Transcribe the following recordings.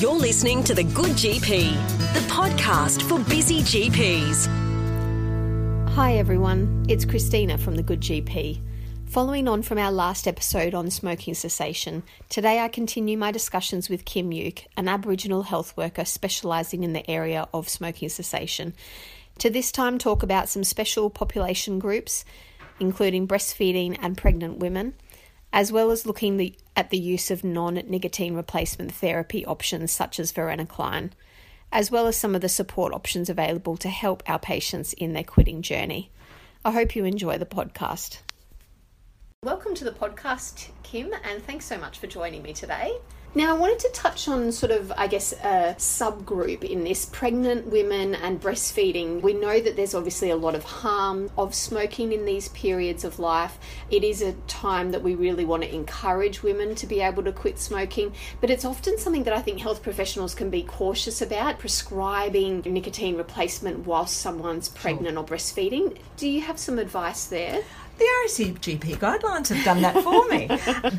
You're listening to The Good GP, the podcast for busy GPs. Hi everyone, it's Christina from The Good GP. Following on from our last episode on smoking cessation, today I continue my discussions with Kym Yuke, an Aboriginal health worker specialising in the area of smoking cessation. To this time, talk about some special population groups, including breastfeeding and pregnant women, as well as looking the, at the use of non nicotine replacement therapy options such as varenicline, as well as some of the support options available to help our patients in their quitting journey. I hope you enjoy the podcast. Welcome to the podcast, Kym, and thanks so much for joining me today. Now, I wanted to touch on sort of, I guess, a subgroup in this pregnant women and breastfeeding. We know that there's obviously a lot of harm of smoking in these periods of life. It is a time that we really want to encourage women to be able to quit smoking, but it's often something that I think health professionals can be cautious about prescribing nicotine replacement whilst someone's pregnant sure. or breastfeeding. Do you have some advice there? The RACGP guidelines have done that for me.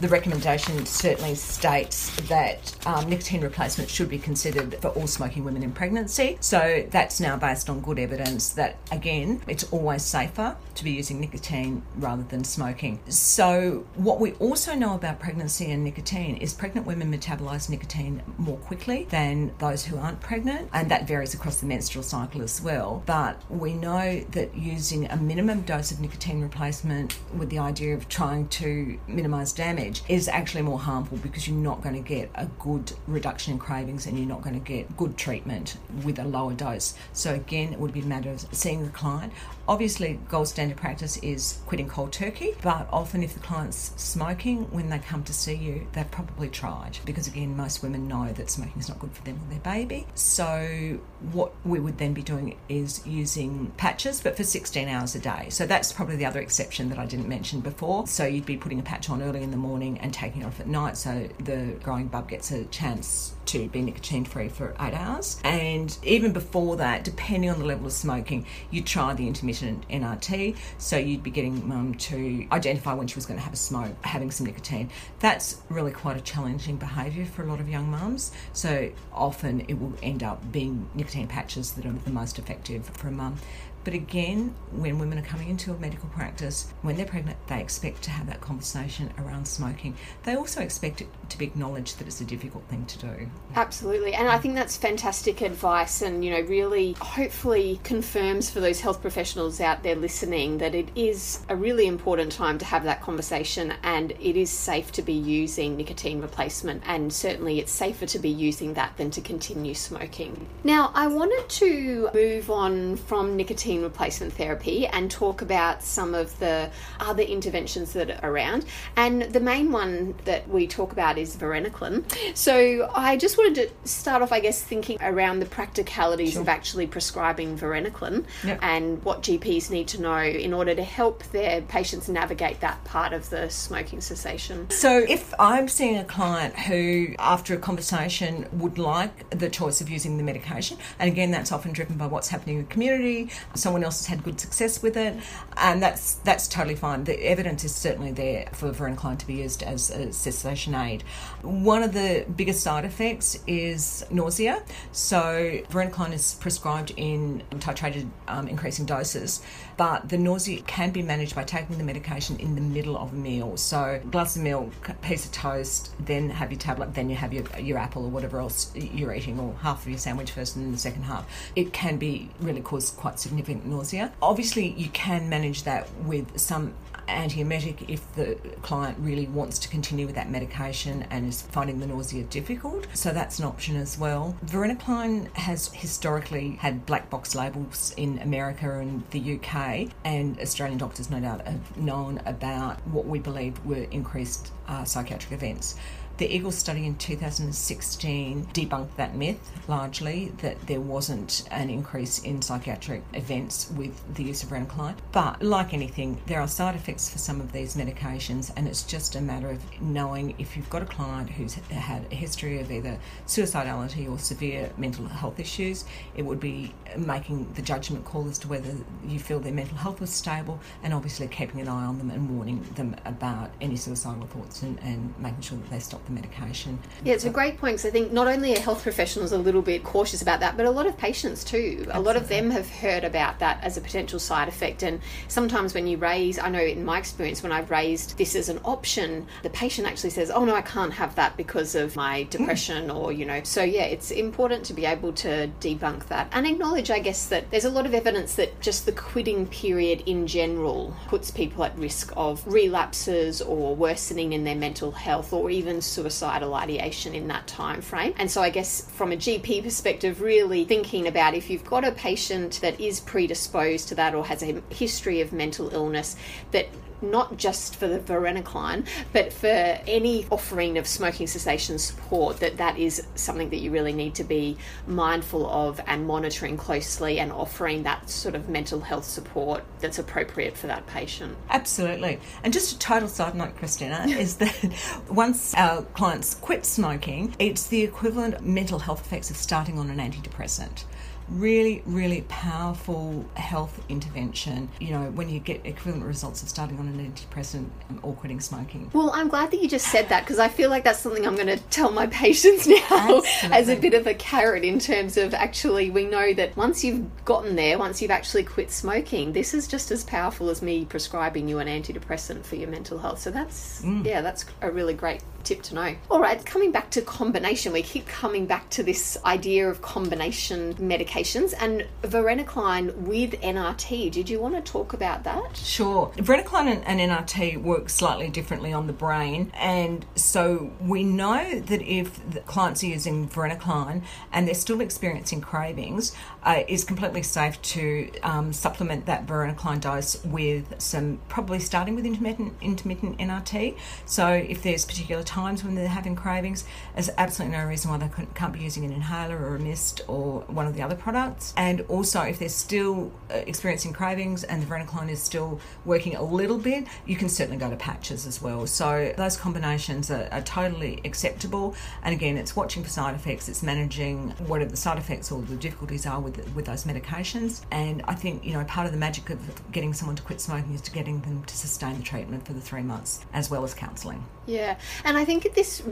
the recommendation certainly states that um, nicotine replacement should be considered for all smoking women in pregnancy. So that's now based on good evidence that, again, it's always safer to be using nicotine rather than smoking. So, what we also know about pregnancy and nicotine is pregnant women metabolize nicotine more quickly than those who aren't pregnant, and that varies across the menstrual cycle as well. But we know that using a minimum dose of nicotine replacement with the idea of trying to minimize damage is actually more harmful because you're not going to get a good reduction in cravings and you're not going to get good treatment with a lower dose. So, again, it would be a matter of seeing the client. Obviously, gold standard practice is quitting cold turkey, but often if the client's smoking, when they come to see you, they've probably tried because, again, most women know that smoking is not good for them or their baby. So, what we would then be doing is using patches, but for 16 hours a day. So, that's probably the other exception that I didn't mention before. So you'd be putting a patch on early in the morning and taking it off at night so the growing bub gets a chance to be nicotine free for eight hours. And even before that, depending on the level of smoking, you'd try the intermittent NRT. So you'd be getting mum to identify when she was going to have a smoke, having some nicotine. That's really quite a challenging behaviour for a lot of young mums. So often it will end up being nicotine patches that are the most effective for a mum. But again, when women are coming into a medical practice, when they're pregnant, they expect to have that conversation around smoking. They also expect it to be acknowledged that it's a difficult thing to do. Absolutely. And I think that's fantastic advice and, you know, really hopefully confirms for those health professionals out there listening that it is a really important time to have that conversation and it is safe to be using nicotine replacement and certainly it's safer to be using that than to continue smoking. Now, I wanted to move on from nicotine replacement therapy and talk about some of the other interventions that are around. And the main one that we talk about is varenicline. So I just wanted to start off, I guess, thinking around the practicalities sure. of actually prescribing varenicline yep. and what GPs need to know in order to help their patients navigate that part of the smoking cessation. So if I'm seeing a client who, after a conversation, would like the choice of using the medication, and again, that's often driven by what's happening in the community, someone else has had good success with it, and that's that's totally fine. The evidence is certainly there for varenicline to be used as a cessation aid. One of the biggest side effects is nausea. So varenicline is prescribed in titrated um, increasing doses, but the nausea can be managed by taking the medication in the middle of a meal. So glass of milk, piece of toast, then have your tablet, then you have your, your apple or whatever else you're eating, or half of your sandwich first and then the second half. It can be really cause quite significant nausea. Obviously, you can manage that with some antiemetic if the client really wants to continue with that medication and is finding the nausea difficult. So that's an option as well. Varenicline has historically had black box labels in America and the UK, and Australian doctors no doubt have known about what we believe were increased uh, psychiatric events. The EAGLES study in 2016 debunked that myth largely that there wasn't an increase in psychiatric events with the use of varenicline. But like anything, there are side effects for some of these medications, and it's just a matter of knowing if you've got a client who's had a history of either suicidality or severe mental health issues, it would be making the judgment call as to whether you feel their mental health was stable and obviously keeping an eye on them and warning them about any suicidal thoughts and, and making sure that they stop the medication. Yeah, it's a great point because I think not only are health professionals a little bit cautious about that, but a lot of patients too. A lot of them have heard about that as a potential side effect. And sometimes when you raise, I know in my experience, when I've raised this as an option, the patient actually says, oh no, I can't have that because of my depression mm. or, you know. So yeah, it's important to be able to debunk that and acknowledge, I guess, that there's a lot of evidence that just the quitting period in general puts people at risk of relapses or worsening in their mental health or even suicidal ideation in that time frame. And so I guess from a GP perspective, really thinking about if you've got a patient that is predisposed to that or has a history of mental illness, that not just for the varenicline, but for any offering of smoking cessation support, that that is something that you really need to be mindful of and monitoring closely and offering that sort of mental health support that's appropriate for that patient. Absolutely. And just a total side note, Christina, is that once our clients quit smoking, it's the equivalent mental health effects of starting on an antidepressant really, really powerful health intervention, you know, when you get equivalent results of starting on an antidepressant and or quitting smoking. Well, I'm glad that you just said that because I feel like that's something I'm going to tell my patients now Absolutely. as a bit of a carrot in terms of actually, we know that once you've gotten there, once you've actually quit smoking, this is just as powerful as me prescribing you an antidepressant for your mental health. So that's, mm. yeah, that's a really great tip to know. All right, coming back to combination, we keep coming back to this idea of combination medications and varenicline with NRT. Did you want to talk about that? Sure. Varenicline and, NRT work slightly differently on the brain, and so we know that if the clients are using varenicline and they're still experiencing cravings, uh, it's completely safe to um, supplement that varenicline dose with some, probably starting with intermittent intermittent NRT. So if there's particular times when they're having cravings, there's absolutely no reason why they can't be using an inhaler or a mist or one of the other products. And also, if they're still uh, experiencing cravings and the varenicline is still working a little bit, you can certainly go to patches as well. So those combinations are, are totally acceptable. And again, it's watching for side effects, it's managing whatever the side effects or the difficulties are with with those medications. And I think you know part of the magic of getting someone to quit smoking is to getting them to sustain the treatment for the three months, as well as counselling. Yeah, and I think this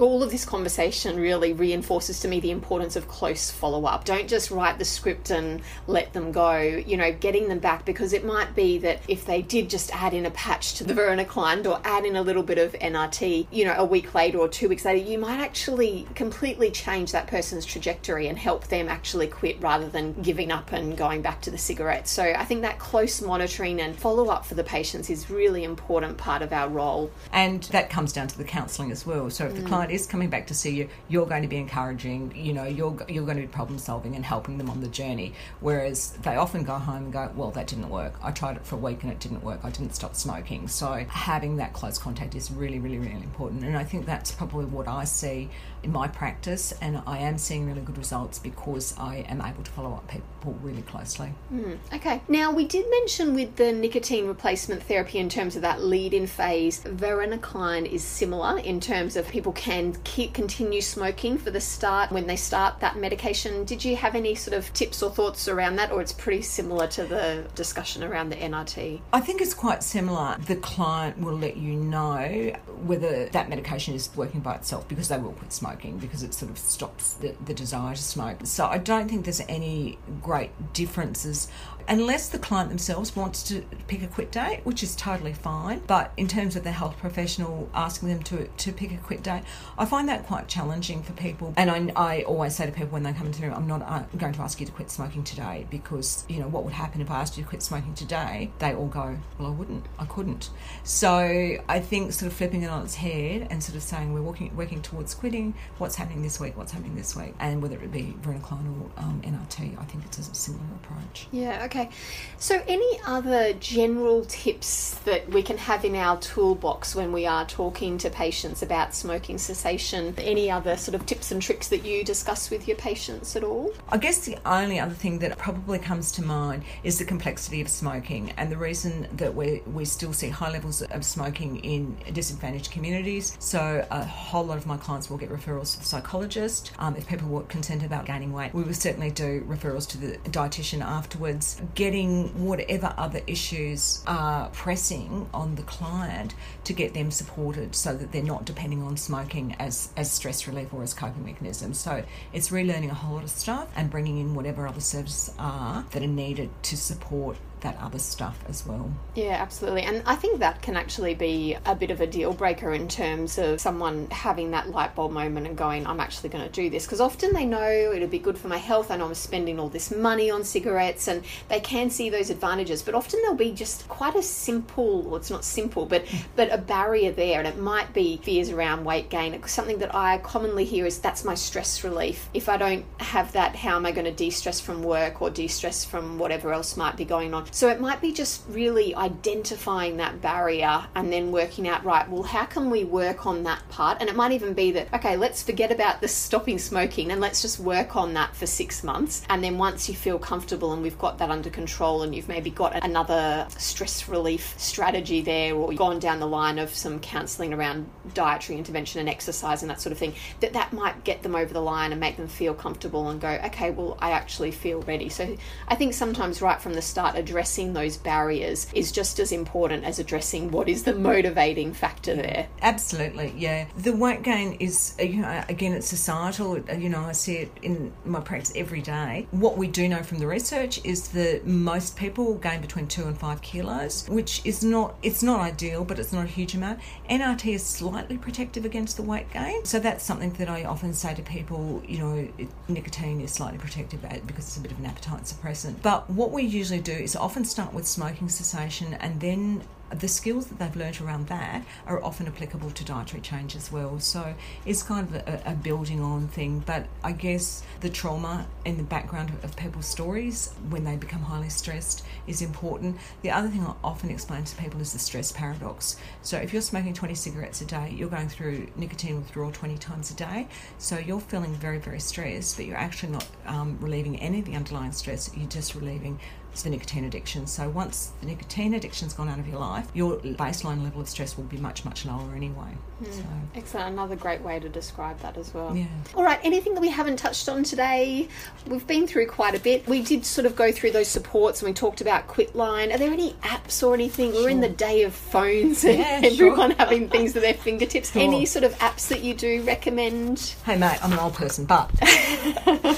all of this conversation really reinforces to me the importance of close follow up. Don't just write the script and let them go, you know, getting them back because it might be that if they did just add in a patch to the varenicline or add in a little bit of NRT, you know, a week later or two weeks later, you might actually completely change that person's trajectory and help them actually quit rather than giving up and going back to the cigarettes. So I think that close monitoring and follow up for the patients is really important part of our role. And that comes down to the counselling as well. So if the mm. client is coming back to see you, you're going to be encouraging, you know, you're, you're going to be problem solving and helping them on the journey. Whereas they often go home and go, well, that didn't work. I tried it for a week and it didn't work. I didn't stop smoking. So having that close contact is really, really, really important. And I think that's probably what I see in my practice. And I am seeing really good results because I am able to follow up people really closely. Mm, okay. Now, we did mention with the nicotine replacement therapy in terms of that lead in phase, varenicline is similar in terms of people can and keep continue smoking for the start when they start that medication. Did you have any sort of tips or thoughts around that, or it's pretty similar to the discussion around the NRT? I think it's quite similar. The client will let you know whether that medication is working by itself because they will quit smoking because it sort of stops the, the desire to smoke. So I don't think there's any great differences unless the client themselves wants to pick a quit date, which is totally fine. But in terms of the health professional asking them to, to pick a quit date, I find that quite challenging for people. And I, I always say to people when they come into me, I'm not uh, going to ask you to quit smoking today because, you know, what would happen if I asked you to quit smoking today? They all go, well, I wouldn't. I couldn't. So I think sort of flipping it on its head and sort of saying we're working, working towards quitting, what's happening this week, what's happening this week, and whether it be varenicline or um, NRT, I think it's a similar approach. Yeah, okay. So, any other general tips that we can have in our toolbox when we are talking to patients about smoking cessation? Any other sort of tips and tricks that you discuss with your patients at all? I guess the only other thing that probably comes to mind is the complexity of smoking and the reason that we, we still see high levels of smoking in disadvantaged communities. So a whole lot of my clients will get referrals to the psychologist. Um, if people were concerned about gaining weight, we will certainly do referrals to the dietitian afterwards. Getting whatever other issues are pressing on the client to get them supported so that they're not depending on smoking as, as stress relief or as coping mechanism. So it's relearning a whole lot of stuff and bringing in whatever other services are that are needed to support that other stuff as well. Yeah, absolutely. And I think that can actually be a bit of a deal breaker in terms of someone having that light bulb moment and going, I'm actually going to do this. Because often they know it'll be good for my health. I know I'm spending all this money on cigarettes and they can see those advantages. But often there'll be just quite a simple, well, it's not simple, but, mm. but a barrier there. And it might be fears around weight gain. Something that I commonly hear is that's my stress relief. If I don't have that, how am I going to de stress from work or de stress from whatever else might be going on? So it might be just really identifying that barrier and then working out, right, well, how can we work on that part? And it might even be that, okay, let's forget about the stopping smoking and let's just work on that for six months. And then once you feel comfortable and we've got that under control and you've maybe got another stress relief strategy there or gone down the line of some counselling around dietary intervention and exercise and that sort of thing, that that might get them over the line and make them feel comfortable and go, okay, well, I actually feel ready. So I think sometimes right from the start, address addressing those barriers is just as important as addressing what is the motivating factor there. Absolutely, yeah. The weight gain is, uh, you know, again, it's societal. Uh, you know, I see it in my practice every day. What we do know from the research is that most people gain between two and five kilos, which is not, it's not ideal, but it's not a huge amount. NRT is slightly protective against the weight gain. So that's something that I often say to people, you know, nicotine is slightly protective uh, because it's a bit of an appetite suppressant. But what we usually do is often often start with smoking cessation and then the skills that they've learnt around that are often applicable to dietary change as well. So it's kind of a, a, building on thing. But I guess the trauma in the background of people's stories when they become highly stressed is important. The other thing I often explain to people is the stress paradox. So if you're smoking 20 cigarettes a day, you're going through nicotine withdrawal 20 times a day. So you're feeling very, very stressed, but you're actually not um, relieving any of the underlying stress. You're just relieving the nicotine addiction. So once the nicotine addiction's gone out of your life, life, your baseline level of stress will be much, much lower anyway. Mm. So. Excellent. Another great way to describe that as well. Yeah. All right. Anything that we haven't touched on today? We've been through quite a bit. We did sort of go through those supports and we talked about Quitline. Are there any apps or anything? Sure. We're in the day of phones and yeah, everyone sure. having things at their fingertips. Sure. Any sort of apps that you do recommend? Hey, mate, I'm an old person, but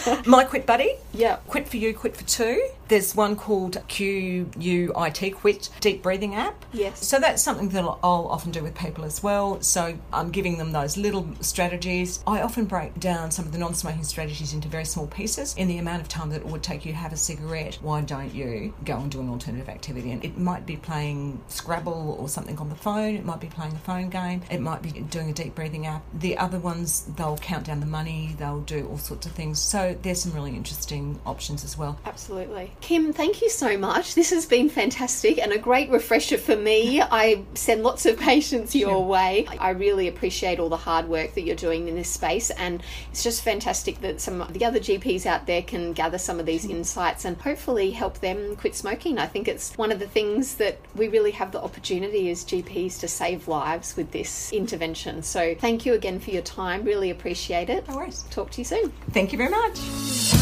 my Quit Buddy. Yeah. Quit for you, Quit for two. There's one called QUIT, Quit Deep Breathing app. Yes. So that's something that I'll often do with people as well. So I'm giving them those little strategies. I often break down some of the non smoking strategies into very small pieces. In the amount of time that it would take you to have a cigarette, why don't you go and do an alternative activity? And it might be playing Scrabble or something on the phone, it might be playing a phone game, it might be doing a deep breathing app. The other ones, they'll count down the money, they'll do all sorts of things. So there's some really interesting options as well. Absolutely. Kym, thank you so much. This has been fantastic and a great refresher for me. I send lots of patients your sure. way. I really appreciate all the hard work that you're doing in this space, and it's just fantastic that some of the other GPs out there can gather some of these insights and hopefully help them quit smoking. I think it's one of the things that we really have the opportunity as GPs to save lives with this intervention. So, thank you again for your time. Really appreciate it. No worries. Talk to you soon. Thank you very much.